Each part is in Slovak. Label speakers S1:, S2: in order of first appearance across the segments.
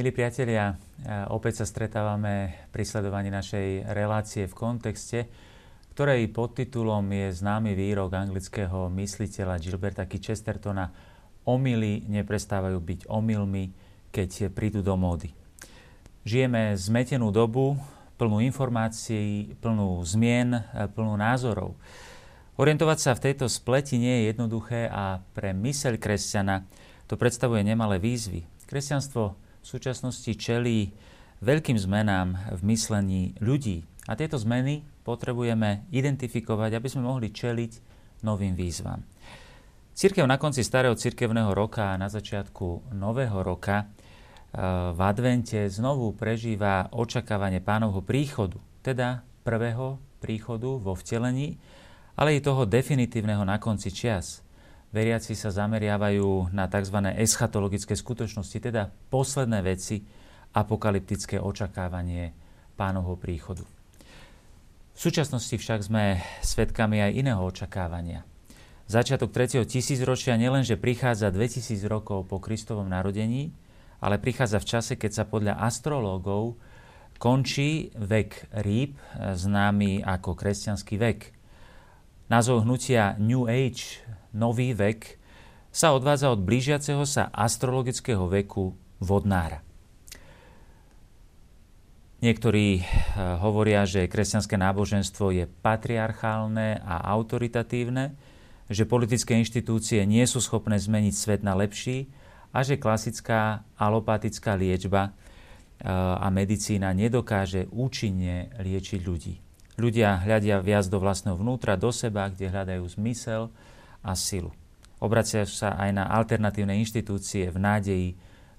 S1: Milí priatelia, opäť sa stretávame pri sledovaní našej relácie v kontexte, ktorej podtitulom je známy výrok anglického mysliteľa Gilberta. Chestertona Omily neprestávajú byť omylmi, keď prídu do módy. Žijeme zmetenú dobu, plnú informácií, plnú zmien, plnú názorov. Orientovať sa v tejto spleti nie je jednoduché a pre myseľ kresťana to predstavuje nemalé výzvy. Kresťanstvo v súčasnosti čelí veľkým zmenám v myslení ľudí. A tieto zmeny potrebujeme identifikovať, aby sme mohli čeliť novým výzvam. Cirkev na konci starého cirkevného roka a na začiatku nového roka e, v advente znovu prežíva očakávanie pánovho príchodu, teda prvého príchodu vo vtelení, ale i toho definitívneho na konci čias – veriaci sa zameriavajú na tzv. eschatologické skutočnosti, teda posledné veci, apokalyptické očakávanie pánovho príchodu. V súčasnosti však sme svedkami aj iného očakávania. Začiatok 3. tisícročia nielenže prichádza 2000 rokov po Kristovom narodení, ale prichádza v čase, keď sa podľa astrológov končí vek rýb, známy ako kresťanský vek. Názov hnutia New Age nový vek, sa odvádza od blížiaceho sa astrologického veku vodnára. Niektorí eh, hovoria, že kresťanské náboženstvo je patriarchálne a autoritatívne, že politické inštitúcie nie sú schopné zmeniť svet na lepší a že klasická alopatická liečba eh, a medicína nedokáže účinne liečiť ľudí. Ľudia hľadia viac do vlastného vnútra, do seba, kde hľadajú zmysel, a silu. Obracia sa aj na alternatívne inštitúcie v nádeji,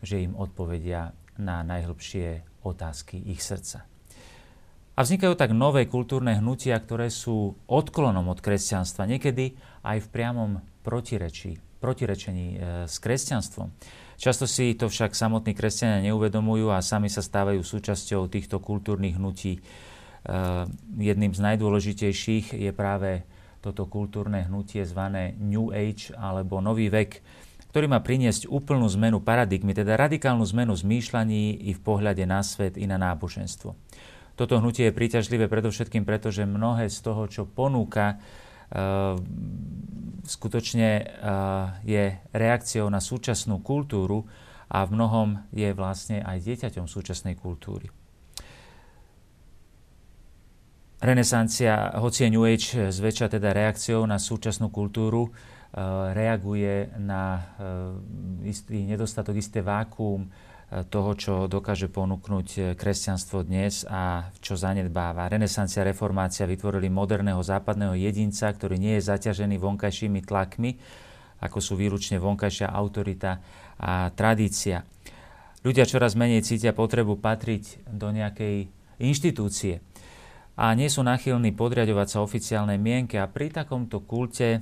S1: že im odpovedia na najhlbšie otázky ich srdca. A vznikajú tak nové kultúrne hnutia, ktoré sú odklonom od kresťanstva, niekedy aj v priamom protirečí, protirečení e, s kresťanstvom. Často si to však samotní kresťania neuvedomujú a sami sa stávajú súčasťou týchto kultúrnych hnutí. E, jedným z najdôležitejších je práve toto kultúrne hnutie zvané New Age alebo Nový vek, ktorý má priniesť úplnú zmenu paradigmy, teda radikálnu zmenu zmýšľaní i v pohľade na svet, i na náboženstvo. Toto hnutie je príťažlivé predovšetkým preto, že mnohé z toho, čo ponúka, uh, skutočne uh, je reakciou na súčasnú kultúru a v mnohom je vlastne aj dieťaťom súčasnej kultúry. Renesancia, hoci je New Age zväčša teda reakciou na súčasnú kultúru, eh, reaguje na eh, istý nedostatok, isté vákuum toho, čo dokáže ponúknuť kresťanstvo dnes a čo zanedbáva. Renesancia, reformácia vytvorili moderného západného jedinca, ktorý nie je zaťažený vonkajšími tlakmi, ako sú výlučne vonkajšia autorita a tradícia. Ľudia čoraz menej cítia potrebu patriť do nejakej inštitúcie a nie sú nachylní podriadovať sa oficiálnej mienke a pri takomto kulte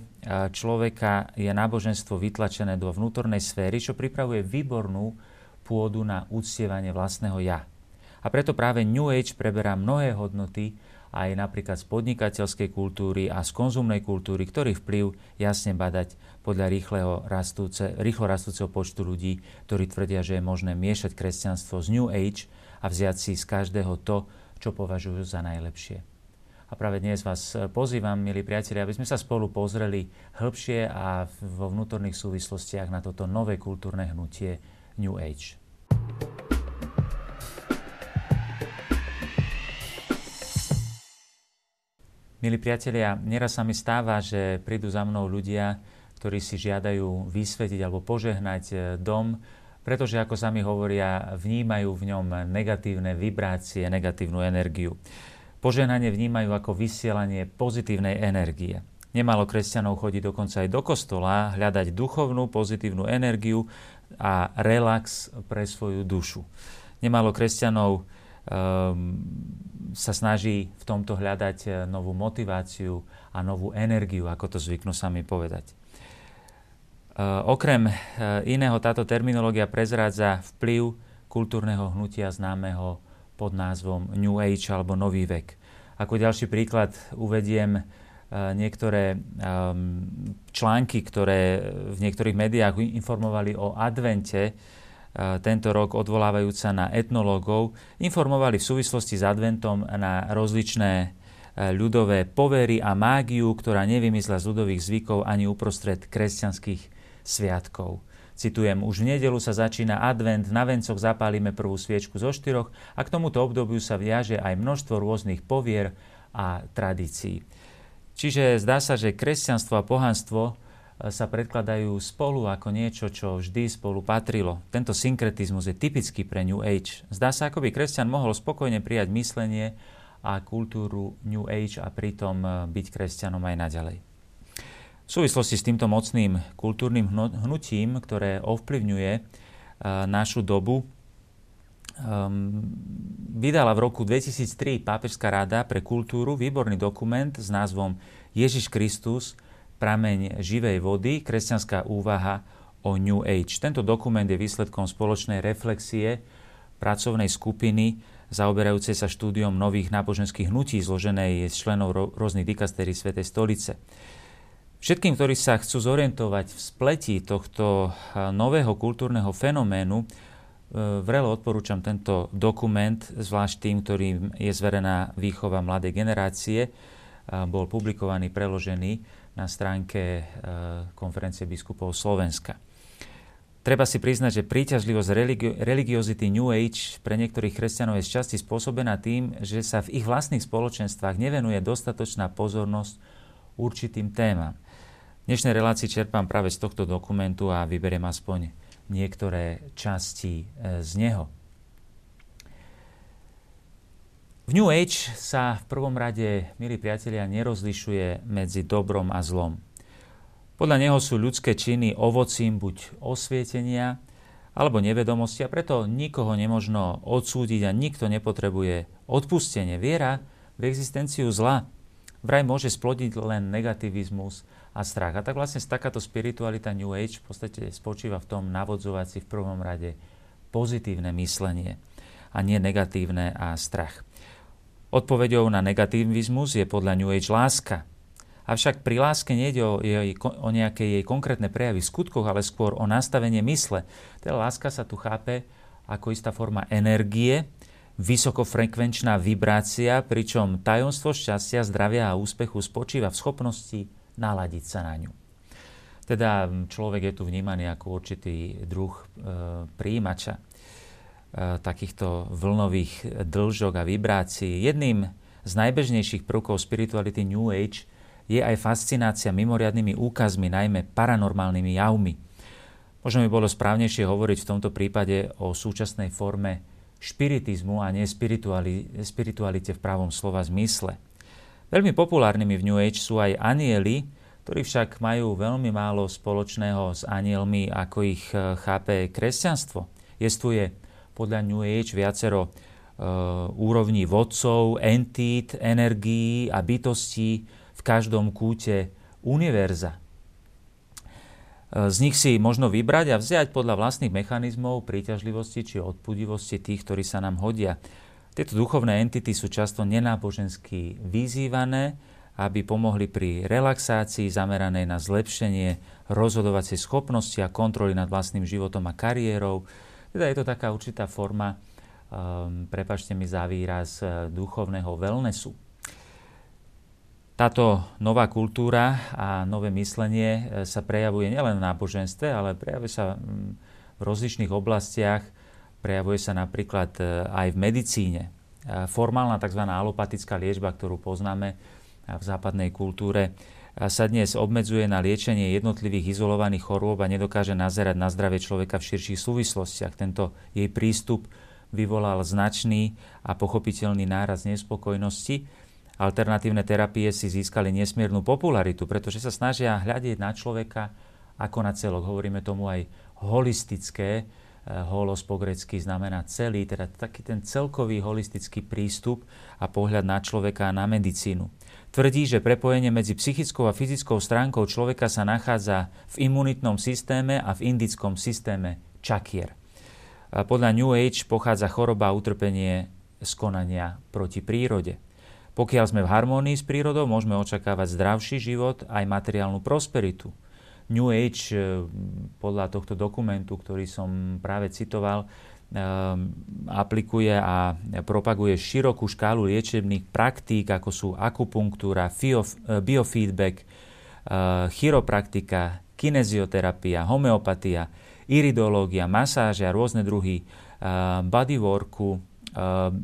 S1: človeka je náboženstvo vytlačené do vnútornej sféry, čo pripravuje výbornú pôdu na uctievanie vlastného ja. A preto práve New Age preberá mnohé hodnoty aj napríklad z podnikateľskej kultúry a z konzumnej kultúry, ktorý vplyv jasne badať podľa rýchleho rastúce, rýchlo rastúceho počtu ľudí, ktorí tvrdia, že je možné miešať kresťanstvo z New Age a vziať si z každého to, čo považujú za najlepšie. A práve dnes vás pozývam, milí priatelia, aby sme sa spolu pozreli hĺbšie a vo vnútorných súvislostiach na toto nové kultúrne hnutie New Age. Milí priatelia, nieraz sa mi stáva, že prídu za mnou ľudia, ktorí si žiadajú vysvetiť alebo požehnať eh, dom, pretože, ako sami hovoria, vnímajú v ňom negatívne vibrácie, negatívnu energiu. Poženanie vnímajú ako vysielanie pozitívnej energie. Nemalo kresťanov chodí dokonca aj do kostola, hľadať duchovnú pozitívnu energiu a relax pre svoju dušu. Nemalo kresťanov um, sa snaží v tomto hľadať novú motiváciu a novú energiu, ako to zvyknú sami povedať. Eh, okrem eh, iného táto terminológia prezrádza vplyv kultúrneho hnutia známeho pod názvom New Age alebo Nový vek. Ako ďalší príklad uvediem eh, niektoré články, ktoré v niektorých médiách informovali o advente tento rok odvolávajúca na etnológov, informovali v súvislosti s adventom na rozličné ľudové povery a mágiu, ktorá nevymysla z ľudových zvykov ani uprostred kresťanských sviatkov. Citujem, už v nedelu sa začína advent, na vencoch zapálime prvú sviečku zo štyroch a k tomuto obdobiu sa viaže aj množstvo rôznych povier a tradícií. Čiže zdá sa, že kresťanstvo a pohanstvo e, sa predkladajú spolu ako niečo, čo vždy spolu patrilo. Tento synkretizmus je typický pre New Age. Zdá sa, ako by kresťan mohol spokojne prijať myslenie a kultúru New Age a pritom e, byť kresťanom aj naďalej. V súvislosti s týmto mocným kultúrnym hnutím, ktoré ovplyvňuje uh, našu dobu, um, vydala v roku 2003 Pápežská rada pre kultúru výborný dokument s názvom Ježiš Kristus, prameň živej vody, kresťanská úvaha o New Age. Tento dokument je výsledkom spoločnej reflexie pracovnej skupiny zaoberajúcej sa štúdiom nových náboženských hnutí zloženej z členov rôznych dikastérií Svetej stolice. Všetkým, ktorí sa chcú zorientovať v spletí tohto nového kultúrneho fenoménu, e, vrelo odporúčam tento dokument, zvlášť tým, ktorým je zverená výchova mladej generácie. Bol publikovaný, preložený na stránke e, konferencie biskupov Slovenska. Treba si priznať, že príťažlivosť religi- religiozity New Age pre niektorých kresťanov je z časti spôsobená tým, že sa v ich vlastných spoločenstvách nevenuje dostatočná pozornosť určitým témam dnešnej relácii čerpám práve z tohto dokumentu a vyberiem aspoň niektoré časti e, z neho. V New Age sa v prvom rade, milí priatelia, nerozlišuje medzi dobrom a zlom. Podľa neho sú ľudské činy ovocím buď osvietenia alebo nevedomosti a preto nikoho nemožno odsúdiť a nikto nepotrebuje odpustenie. Viera v existenciu zla vraj môže splodiť len negativizmus a strach. A tak vlastne takáto spiritualita New Age v podstate spočíva v tom navodzovať si v prvom rade pozitívne myslenie a nie negatívne a strach. Odpovedou na negativizmus je podľa New Age láska. Avšak pri láske nejde o, jej, o nejaké jej konkrétne prejavy v skutkoch, ale skôr o nastavenie mysle. Teda láska sa tu chápe ako istá forma energie, vysokofrekvenčná vibrácia, pričom tajomstvo šťastia, zdravia a úspechu spočíva v schopnosti naladiť sa na ňu. Teda človek je tu vnímaný ako určitý druh e, príjimača e, takýchto vlnových dlžok a vibrácií. Jedným z najbežnejších prvkov spirituality New Age je aj fascinácia mimoriadnými úkazmi, najmä paranormálnymi javmi. Možno by bolo správnejšie hovoriť v tomto prípade o súčasnej forme špiritizmu a nie spiritualite v pravom slova zmysle. Veľmi populárnymi v New Age sú aj anieli, ktorí však majú veľmi málo spoločného s anielmi, ako ich e, chápe kresťanstvo. Jestuje podľa New Age viacero uh, úrovní vodcov, entít, energií a bytostí v každom kúte univerza. E, z nich si možno vybrať a vziať podľa vlastných mechanizmov príťažlivosti či odpudivosti tých, ktorí sa nám hodia. Tieto duchovné entity sú často nenábožensky vyzývané, aby pomohli pri relaxácii zameranej na zlepšenie rozhodovacej schopnosti a kontroly nad vlastným životom a kariérou. Teda je to taká určitá forma, um, prepačte mi za výraz, uh, duchovného wellnessu. Táto nová kultúra a nové myslenie uh, sa prejavuje nielen v náboženstve, ale prejavuje sa um, v rozličných oblastiach Prejavuje sa napríklad e, aj v medicíne. E, formálna tzv. alopatická liečba, ktorú poznáme e, v západnej kultúre, sa dnes obmedzuje na liečenie jednotlivých izolovaných chorôb a nedokáže nazerať na zdravie človeka v širších súvislostiach. Tento jej prístup vyvolal značný a pochopiteľný náraz nespokojnosti. Alternatívne terapie si získali nesmiernu popularitu, pretože sa snažia hľadiť na človeka ako na celok. Hovoríme tomu aj holistické holos po grecky znamená celý, teda taký ten celkový holistický prístup a pohľad na človeka a na medicínu. Tvrdí, že prepojenie medzi psychickou a fyzickou stránkou človeka sa nachádza v imunitnom systéme a v indickom systéme čakier. Podľa New Age pochádza choroba a utrpenie z konania proti prírode. Pokiaľ sme v harmónii s prírodou, môžeme očakávať zdravší život aj materiálnu prosperitu. New Age podľa tohto dokumentu, ktorý som práve citoval, aplikuje a propaguje širokú škálu liečebných praktík, ako sú akupunktúra, biofeedback, chiropraktika, kinezioterapia, homeopatia, iridológia, masáže a rôzne druhy bodyworku,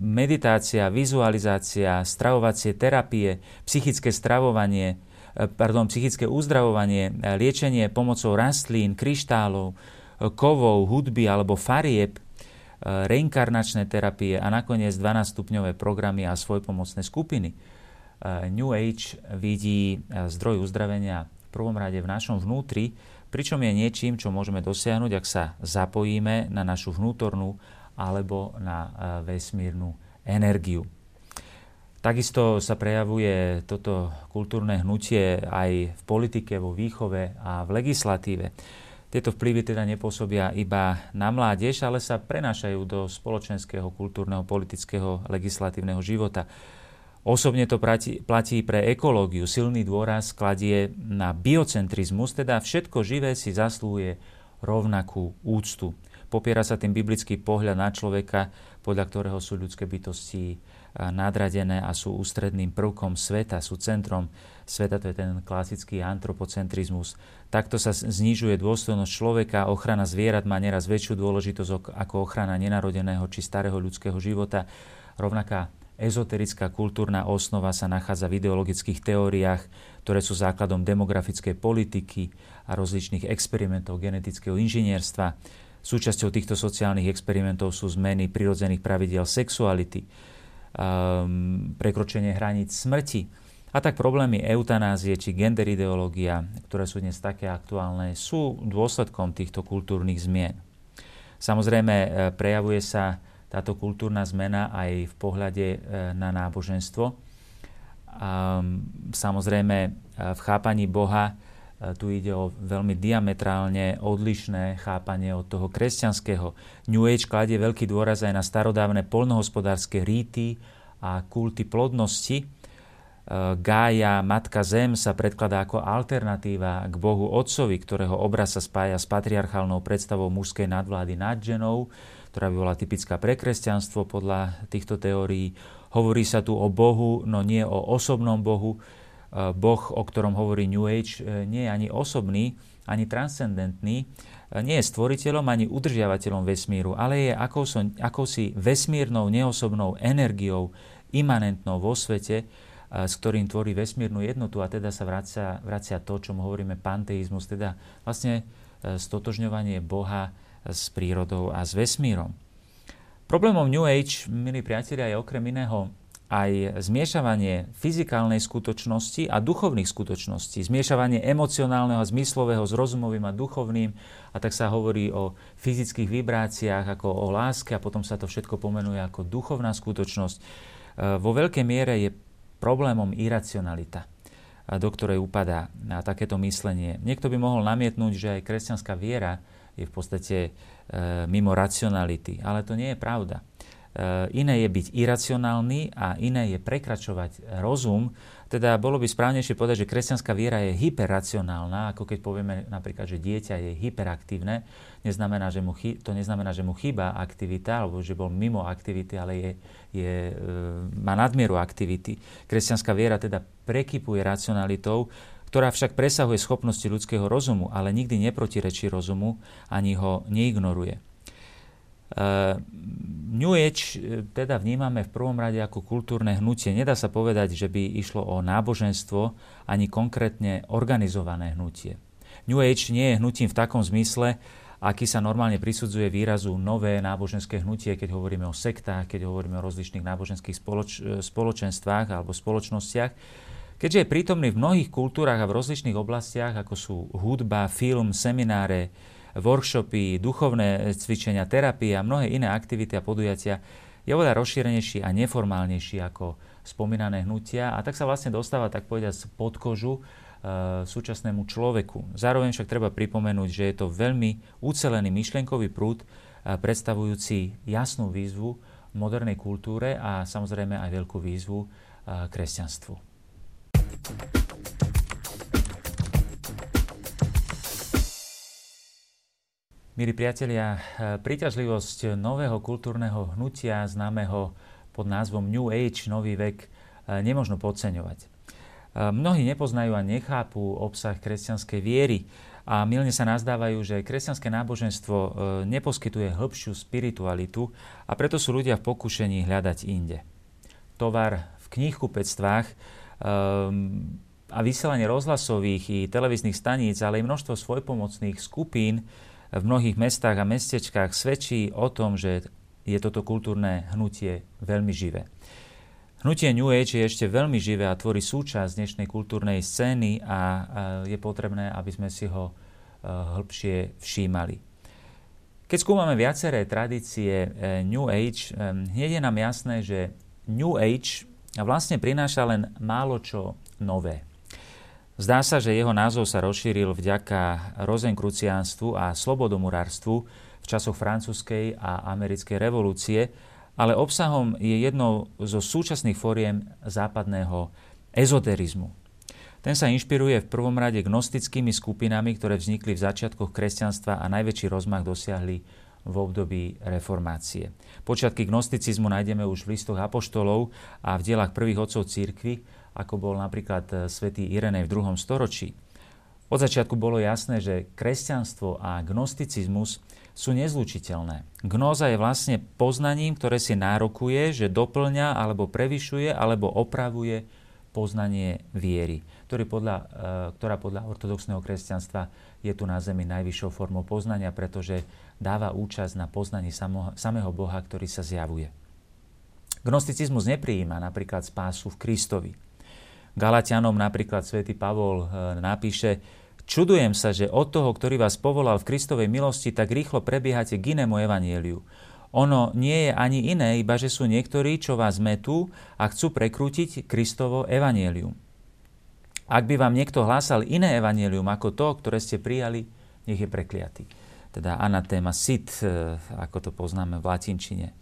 S1: meditácia, vizualizácia, stravovacie terapie, psychické stravovanie, pardon, psychické uzdravovanie, e, liečenie pomocou rastlín, kryštálov, e, kovov, hudby alebo farieb, reinkarnačné terapie a nakoniec 12-stupňové programy a svojpomocné skupiny. New Age vidí zdroj uzdravenia v prvom rade v našom vnútri, pričom je niečím, čo môžeme dosiahnuť, ak sa zapojíme na našu vnútornú alebo na e, vesmírnu energiu. Takisto sa prejavuje toto kultúrne hnutie aj v politike, vo výchove a v legislatíve. Tieto vplyvy teda nepôsobia iba na mládež, ale sa prenášajú do spoločenského, kultúrneho, politického, legislatívneho života. Osobne to platí, pre ekológiu. Silný dôraz kladie na biocentrizmus, teda všetko živé si zaslúje rovnakú úctu. Popiera sa tým biblický pohľad na človeka, podľa ktorého sú ľudské bytosti nadradené a sú ústredným prvkom sveta, sú centrom sveta, to je ten klasický antropocentrizmus. Takto sa znižuje dôstojnosť človeka, ochrana zvierat má neraz väčšiu dôležitosť ako ochrana nenarodeného či starého ľudského života. Rovnaká ezoterická kultúrna osnova sa nachádza v ideologických teóriách, ktoré sú základom demografickej politiky a rozličných experimentov genetického inžinierstva. Súčasťou týchto sociálnych experimentov sú zmeny prirodzených pravidiel sexuality, um, prekročenie hraníc smrti a tak problémy eutanázie či gender ideológia, ktoré sú dnes také aktuálne, sú dôsledkom týchto kultúrnych zmien. Samozrejme, e, prejavuje sa táto kultúrna zmena aj v pohľade e, na náboženstvo. Samozrejme, e, v chápaní Boha tu ide o veľmi diametrálne odlišné chápanie od toho kresťanského. New Age kladie veľký dôraz aj na starodávne polnohospodárske rýty a kulty plodnosti. E, Gája, Matka Zem sa predkladá ako alternatíva k Bohu Otcovi, ktorého obraz sa spája s patriarchálnou predstavou mužskej nadvlády nad ženou, ktorá by bola typická pre kresťanstvo podľa týchto teórií. Hovorí sa tu o Bohu, no nie o osobnom Bohu, Boh, o ktorom hovorí New Age, e, nie je ani osobný, ani transcendentný, e, nie je stvoriteľom ani udržiavateľom vesmíru, ale je akousi, akousi vesmírnou, neosobnou energiou, imanentnou vo svete, s ktorým tvorí vesmírnu jednotu a teda sa vracia, vracia to, čomu hovoríme panteizmus, teda vlastne stotožňovanie Boha s prírodou a s vesmírom. Problémom New Age, milí priatelia, je okrem iného aj zmiešavanie fyzikálnej skutočnosti a duchovných skutočností, zmiešavanie emocionálneho a zmyslového s rozumovým a duchovným a tak sa hovorí o fyzických vibráciách ako o láske a potom sa to všetko pomenuje ako duchovná skutočnosť. E, vo veľkej miere je problémom iracionalita, do ktorej upadá na takéto myslenie. Niekto by mohol namietnúť, že aj kresťanská viera je v podstate e, mimo racionality, ale to nie je pravda. Eh, iné je byť iracionálny a iné je prekračovať rozum. Teda bolo by správnejšie povedať, že kresťanská viera je hyperracionálna, ako keď povieme napríklad, že dieťa je hyperaktívne. Neznamená, že mu chy- to neznamená, že mu chýba aktivita, alebo že bol mimo aktivity, ale je, je, e, má nadmieru aktivity. Kresťanská viera teda prekypuje racionalitou, ktorá však presahuje schopnosti ľudského rozumu, ale nikdy neprotirečí rozumu ani ho neignoruje. Uh, New Age e, teda vnímame v prvom rade ako kultúrne hnutie. Nedá sa povedať, že by išlo o náboženstvo ani konkrétne organizované hnutie. New Age nie je hnutím v takom zmysle, aký sa normálne prisudzuje výrazu nové náboženské hnutie, keď hovoríme o sektách, keď hovoríme o rozličných náboženských spoloč- e, spoločenstvách alebo spoločnostiach. Keďže je prítomný v mnohých kultúrach a v rozličných oblastiach, ako sú hudba, film, semináre, workshopy, duchovné cvičenia, terapie a mnohé iné aktivity a podujatia, je oveľa rozšírenejší a neformálnejší ako spomínané hnutia a tak sa vlastne dostáva, tak povedať, pod kožu e, súčasnému človeku. Zároveň však treba pripomenúť, že je to veľmi ucelený myšlienkový prúd, e, predstavujúci jasnú výzvu modernej kultúre a samozrejme aj veľkú výzvu e, kresťanstvu. Milí priatelia, príťažlivosť nového kultúrneho hnutia známeho pod názvom New Age, nový vek, nemožno podceňovať. Mnohí nepoznajú a nechápu obsah kresťanskej viery a milne sa nazdávajú, že kresťanské náboženstvo neposkytuje hĺbšiu spiritualitu a preto sú ľudia v pokušení hľadať inde. Tovar v knihkupectvách um, a vysielanie rozhlasových i televíznych staníc, ale aj množstvo svojpomocných skupín v mnohých mestách a mestečkách svedčí o tom, že je toto kultúrne hnutie veľmi živé. Hnutie New Age je ešte veľmi živé a tvorí súčasť dnešnej kultúrnej scény a je potrebné, aby sme si ho e, hĺbšie všímali. Keď skúmame viaceré tradície e, New Age, e, hneď je nám jasné, že New Age vlastne prináša len málo čo nové. Zdá sa, že jeho názov sa rozšíril vďaka rozenkruciánstvu a slobodomurárstvu v časoch francúzskej a americkej revolúcie, ale obsahom je jednou zo súčasných fóriem západného ezoterizmu. Ten sa inšpiruje v prvom rade gnostickými skupinami, ktoré vznikli v začiatkoch kresťanstva a najväčší rozmach dosiahli v období reformácie. Počiatky gnosticizmu nájdeme už v listoch apoštolov a v dielach prvých otcov církvy, ako bol napríklad e, svätý Irenej v 2. storočí. Od začiatku bolo jasné, že kresťanstvo a gnosticizmus sú nezlučiteľné. Gnóza je vlastne poznaním, ktoré si nárokuje, že doplňa alebo prevyšuje alebo opravuje poznanie viery, ktorý podľa, e, ktorá podľa ortodoxného kresťanstva je tu na zemi najvyššou formou poznania, pretože dáva účasť na poznaní samého Boha, ktorý sa zjavuje. Gnosticizmus neprijíma napríklad spásu v Kristovi. Galatianom napríklad svätý Pavol e, napíše, Čudujem sa, že od toho, ktorý vás povolal v Kristovej milosti, tak rýchlo prebiehate k inému evanieliu. Ono nie je ani iné, iba že sú niektorí, čo vás metú a chcú prekrútiť Kristovo evanielium. Ak by vám niekto hlásal iné evanielium ako to, ktoré ste prijali, nech je prekliatý. Teda anatéma sit, e, ako to poznáme v latinčine.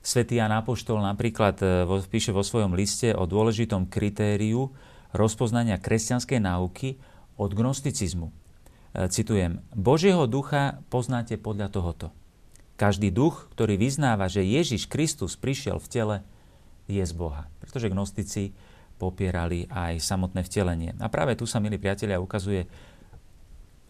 S1: Svetý Jan Apoštol napríklad e, píše vo svojom liste o dôležitom kritériu rozpoznania kresťanskej náuky od gnosticizmu. E, citujem, Božieho ducha poznáte podľa tohoto. Každý duch, ktorý vyznáva, že Ježiš Kristus prišiel v tele, je z Boha. Pretože gnostici popierali aj samotné vtelenie. A práve tu sa, milí priatelia, ukazuje,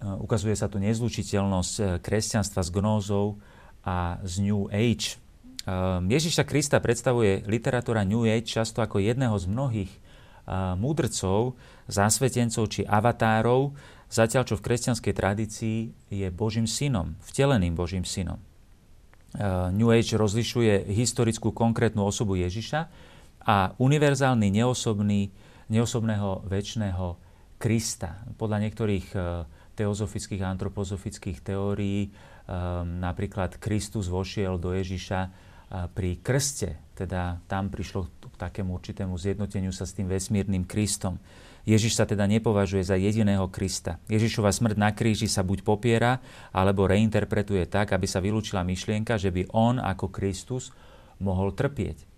S1: ukazuje sa tu nezlučiteľnosť kresťanstva s gnózou a z New Age. Ehm, Ježiša Krista predstavuje literatúra New Age často ako jedného z mnohých ehm, múdrcov, zásvetencov či avatárov, zatiaľ čo v kresťanskej tradícii je Božím synom, vteleným Božím synom. Ehm, New Age rozlišuje historickú konkrétnu osobu Ježiša a univerzálny neosobný, neosobného väčšného Krista. Podľa niektorých teozofických a antropozofických teórií napríklad Kristus vošiel do Ježiša pri krste, teda tam prišlo k takému určitému zjednoteniu sa s tým vesmírnym Kristom. Ježiš sa teda nepovažuje za jediného Krista. Ježišova smrť na kríži sa buď popiera, alebo reinterpretuje tak, aby sa vylúčila myšlienka, že by on ako Kristus mohol trpieť.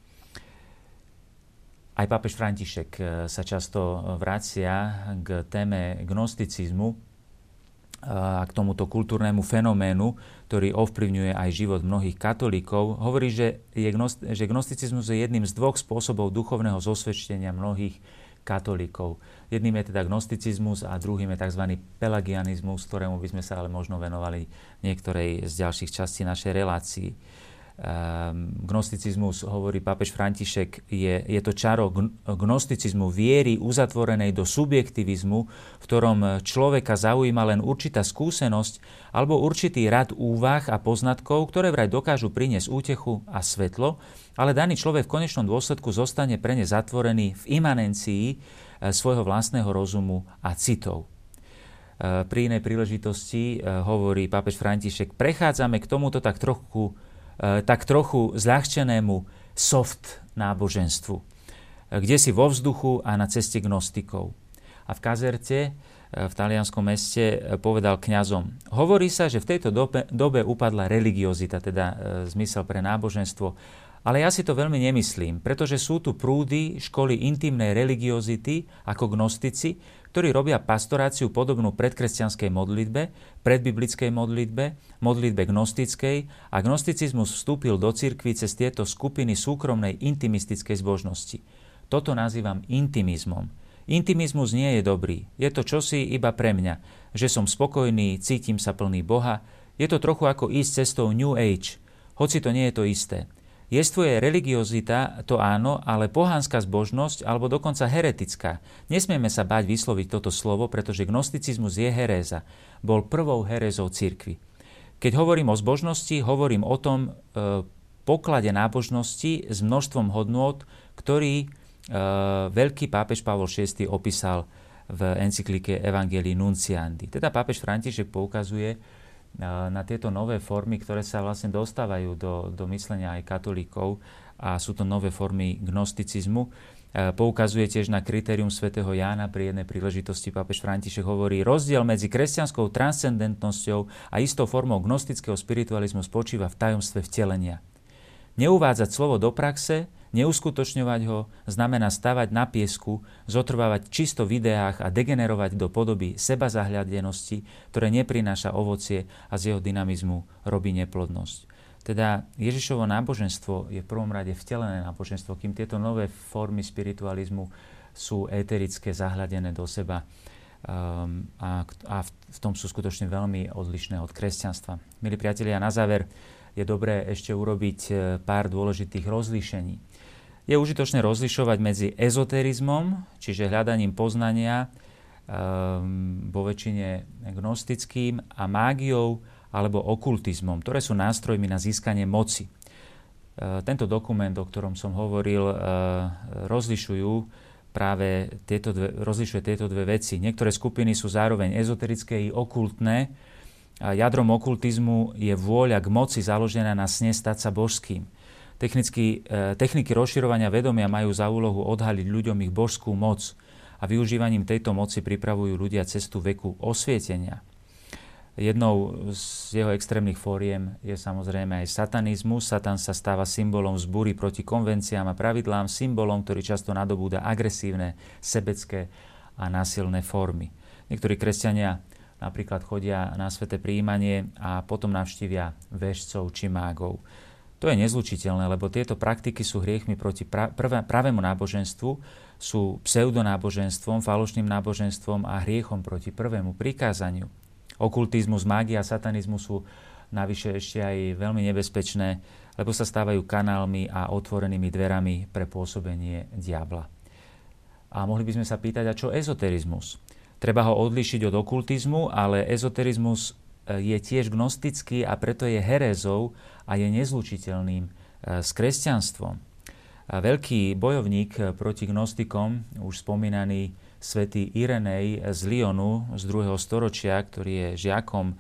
S1: Aj pápež František e, sa často vracia k téme gnosticizmu, a k tomuto kultúrnemu fenoménu, ktorý ovplyvňuje aj život mnohých katolíkov, hovorí, že, je že gnosticizmus je jedným z dvoch spôsobov duchovného zosvedčenia mnohých katolíkov. Jedným je teda gnosticizmus a druhým je tzv. pelagianizmus, ktorému by sme sa ale možno venovali niektorej z ďalších častí našej relácii. Ehm, gnosticizmus, hovorí pápež František, je, je to čaro gnosticizmu viery uzatvorenej do subjektivizmu, v ktorom človeka zaujíma len určitá skúsenosť alebo určitý rad úvah a poznatkov, ktoré vraj dokážu priniesť útechu a svetlo, ale daný človek v konečnom dôsledku zostane pre ne zatvorený v imanencii e, svojho vlastného rozumu a citov. E, pri inej príležitosti, e, hovorí pápež František, prechádzame k tomuto tak trochu tak trochu zľahčenému soft náboženstvu, e, kde si vo vzduchu a na ceste gnostikov. A v Kazerte, e, v talianskom meste, povedal kňazom, hovorí sa, že v tejto dobe, dobe upadla religiozita, teda zmysel pre náboženstvo, Ale ja si to veľmi nemyslím, pretože sú tu prúdy školy intimnej religiozity ako gnostici, ktorí robia pastoráciu podobnú predkresťanskej modlitbe, predbiblickej modlitbe, modlitbe gnostickej a gnosticizmus vstúpil do cirkvi cez tieto skupiny súkromnej intimistickej zbožnosti. Toto nazývam intimizmom. Intimizmus nie je dobrý. Je to čosi iba pre mňa, že som spokojný, cítim sa plný Boha. Je to trochu ako ísť cestou New Age, hoci to nie je to isté. Jestvuje religiozita, to áno, ale pohánska zbožnosť alebo dokonca heretická. Nesmieme sa báť vysloviť toto slovo, pretože gnosticizmus je heréza. Bol prvou herézou cirkvy. Keď hovorím o zbožnosti, hovorím o tom e, poklade nábožnosti s množstvom hodnôt, ktorý e, veľký pápež Pavol VI opísal v encyklike Evangelii Nunciandi. Teda pápež František poukazuje, na tieto nové formy, ktoré sa vlastne dostávajú do, do myslenia aj katolíkov a sú to nové formy gnosticizmu. Poukazuje tiež na kritérium svätého Jána pri jednej príležitosti pápež František hovorí, rozdiel medzi kresťanskou transcendentnosťou a istou formou gnostického spiritualizmu spočíva v tajomstve vtelenia. Neuvádzať slovo do praxe, Neuskutočňovať ho znamená stavať na piesku, zotrvávať čisto v ideách a degenerovať do podoby seba zahľadenosti, ktoré neprináša ovocie a z jeho dynamizmu robí neplodnosť. Teda Ježišovo náboženstvo je v prvom rade vtelené náboženstvo, kým tieto nové formy spiritualizmu sú éterické, zahľadené do seba um, a, a v, v tom sú skutočne veľmi odlišné od kresťanstva. Milí priatelia, na záver je dobré ešte urobiť e, pár dôležitých rozlíšení. Je užitočné rozlišovať medzi ezoterizmom, čiže hľadaním poznania um, vo väčšine gnostickým a mágiou alebo okultizmom, ktoré sú nástrojmi na získanie moci. Uh, tento dokument, o ktorom som hovoril, uh, rozlišujú práve tieto dve, rozlišuje tieto dve veci. Niektoré skupiny sú zároveň ezoterické i okultné. A jadrom okultizmu je vôľa k moci založená na sne stať sa božským. Technicky, e, techniky rozširovania vedomia majú za úlohu odhaliť ľuďom ich božskú moc a využívaním tejto moci pripravujú ľudia cestu veku osvietenia. Jednou z jeho extrémnych fóriem je samozrejme aj satanizmus. Satan sa stáva symbolom zbúry proti konvenciám a pravidlám, symbolom, ktorý často nadobúda agresívne, sebecké a násilné formy. Niektorí kresťania napríklad chodia na sveté príjmanie a potom navštívia väžcov či mágov. To je nezlučiteľné, lebo tieto praktiky sú hriechmi proti pravému náboženstvu, sú pseudonáboženstvom, falošným náboženstvom a hriechom proti prvému prikázaniu. Okultizmus, mágia a satanizmus sú navyše ešte aj veľmi nebezpečné, lebo sa stávajú kanálmi a otvorenými dverami pre pôsobenie diabla. A mohli by sme sa pýtať, a čo ezoterizmus? Treba ho odlišiť od okultizmu, ale ezoterizmus je tiež gnostický a preto je herezou a je nezlučiteľným e, s kresťanstvom. A veľký bojovník proti gnostikom, už spomínaný svätý Irenej z Lyonu z 2. storočia, ktorý je žiakom e,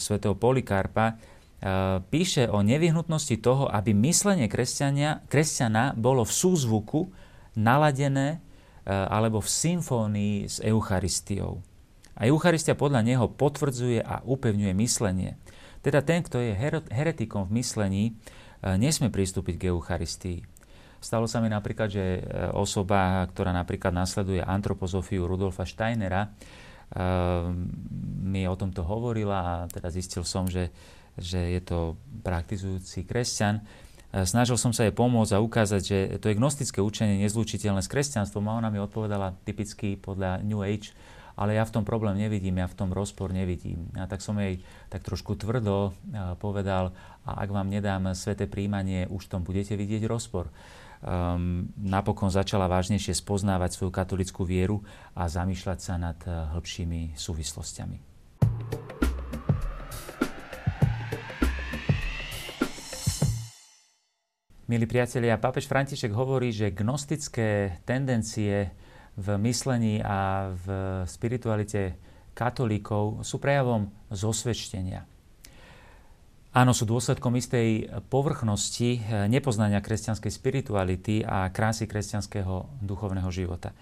S1: svätého Polikarpa, e, píše o nevyhnutnosti toho, aby myslenie kresťana bolo v súzvuku naladené alebo v symfónii s Eucharistiou. A Eucharistia podľa neho potvrdzuje a upevňuje myslenie. Teda ten, kto je heretikom v myslení, e, nesmie pristúpiť k Eucharistii. Stalo sa mi napríklad, že e, osoba, ktorá napríklad nasleduje antropozofiu Rudolfa Steinera, e, mi o tomto hovorila a teda zistil som, že, že je to praktizujúci kresťan. Snažil som sa jej pomôcť a ukázať, že to je gnostické učenie nezlučiteľné s kresťanstvom a ona mi odpovedala typicky podľa New Age, ale ja v tom problém nevidím, ja v tom rozpor nevidím. A tak som jej tak trošku tvrdo povedal, a ak vám nedám sveté príjmanie, už v tom budete vidieť rozpor. Um, napokon začala vážnejšie spoznávať svoju katolickú vieru a zamýšľať sa nad uh, hĺbšími súvislostiami. Milí priatelia, pápež František hovorí, že gnostické tendencie v myslení a v spiritualite katolíkov sú prejavom zosvedčenia. Áno, sú dôsledkom istej povrchnosti nepoznania kresťanskej spirituality a krásy kresťanského duchovného života.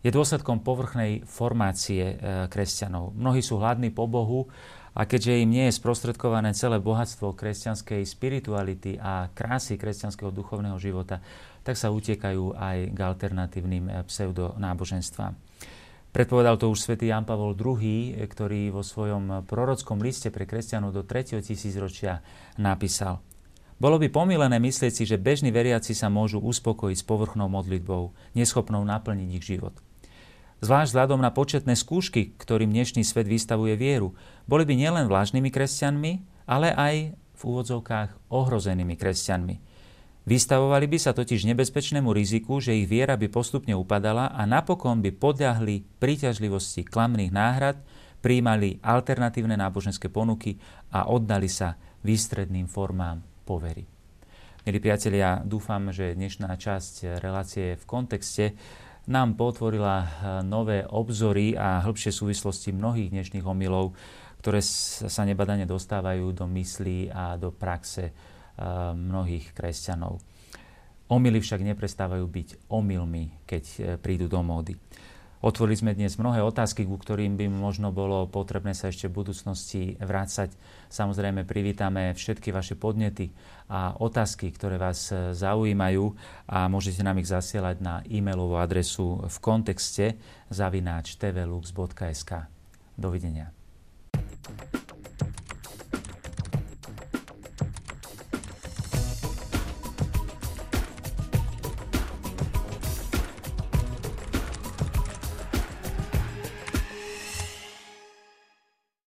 S1: je dôsledkom povrchnej formácie kresťanov. Mnohí sú hladní po Bohu a keďže im nie je sprostredkované celé bohatstvo kresťanskej spirituality a krásy kresťanského duchovného života, tak sa utiekajú aj k alternatívnym pseudonáboženstvám. Predpovedal to už svätý Jan Pavol II, ktorý vo svojom prorockom liste pre kresťanov do 3. tisícročia napísal Bolo by pomilené myslieť si, že bežní veriaci sa môžu uspokojiť s povrchnou modlitbou, neschopnou naplniť ich život. Zvlášť vzhľadom na početné skúšky, ktorým dnešný svet vystavuje vieru, boli by nielen vlážnymi kresťanmi, ale aj v úvodzovkách ohrozenými kresťanmi – Vystavovali by sa totiž nebezpečnému riziku, že ich viera by postupne upadala a napokon by podľahli príťažlivosti klamných náhrad, príjmali alternatívne náboženské ponuky a oddali sa výstredným formám povery. Milí priatelia, dúfam, že dnešná časť relácie v kontexte nám potvorila nové obzory a hĺbšie súvislosti mnohých dnešných omylov, ktoré sa nebadane dostávajú do myslí a do praxe mnohých kresťanov. Omily však neprestávajú byť omylmi, keď e, prídu do módy. Otvorili sme dnes mnohé otázky, ku ktorým by možno bolo potrebné sa ešte v budúcnosti vrácať. Samozrejme, privítame všetky vaše podnety a otázky, ktoré vás e, zaujímajú a môžete nám ich zasielať na e-mailovú adresu v kontexte zavináč tvlux.sk. Dovidenia.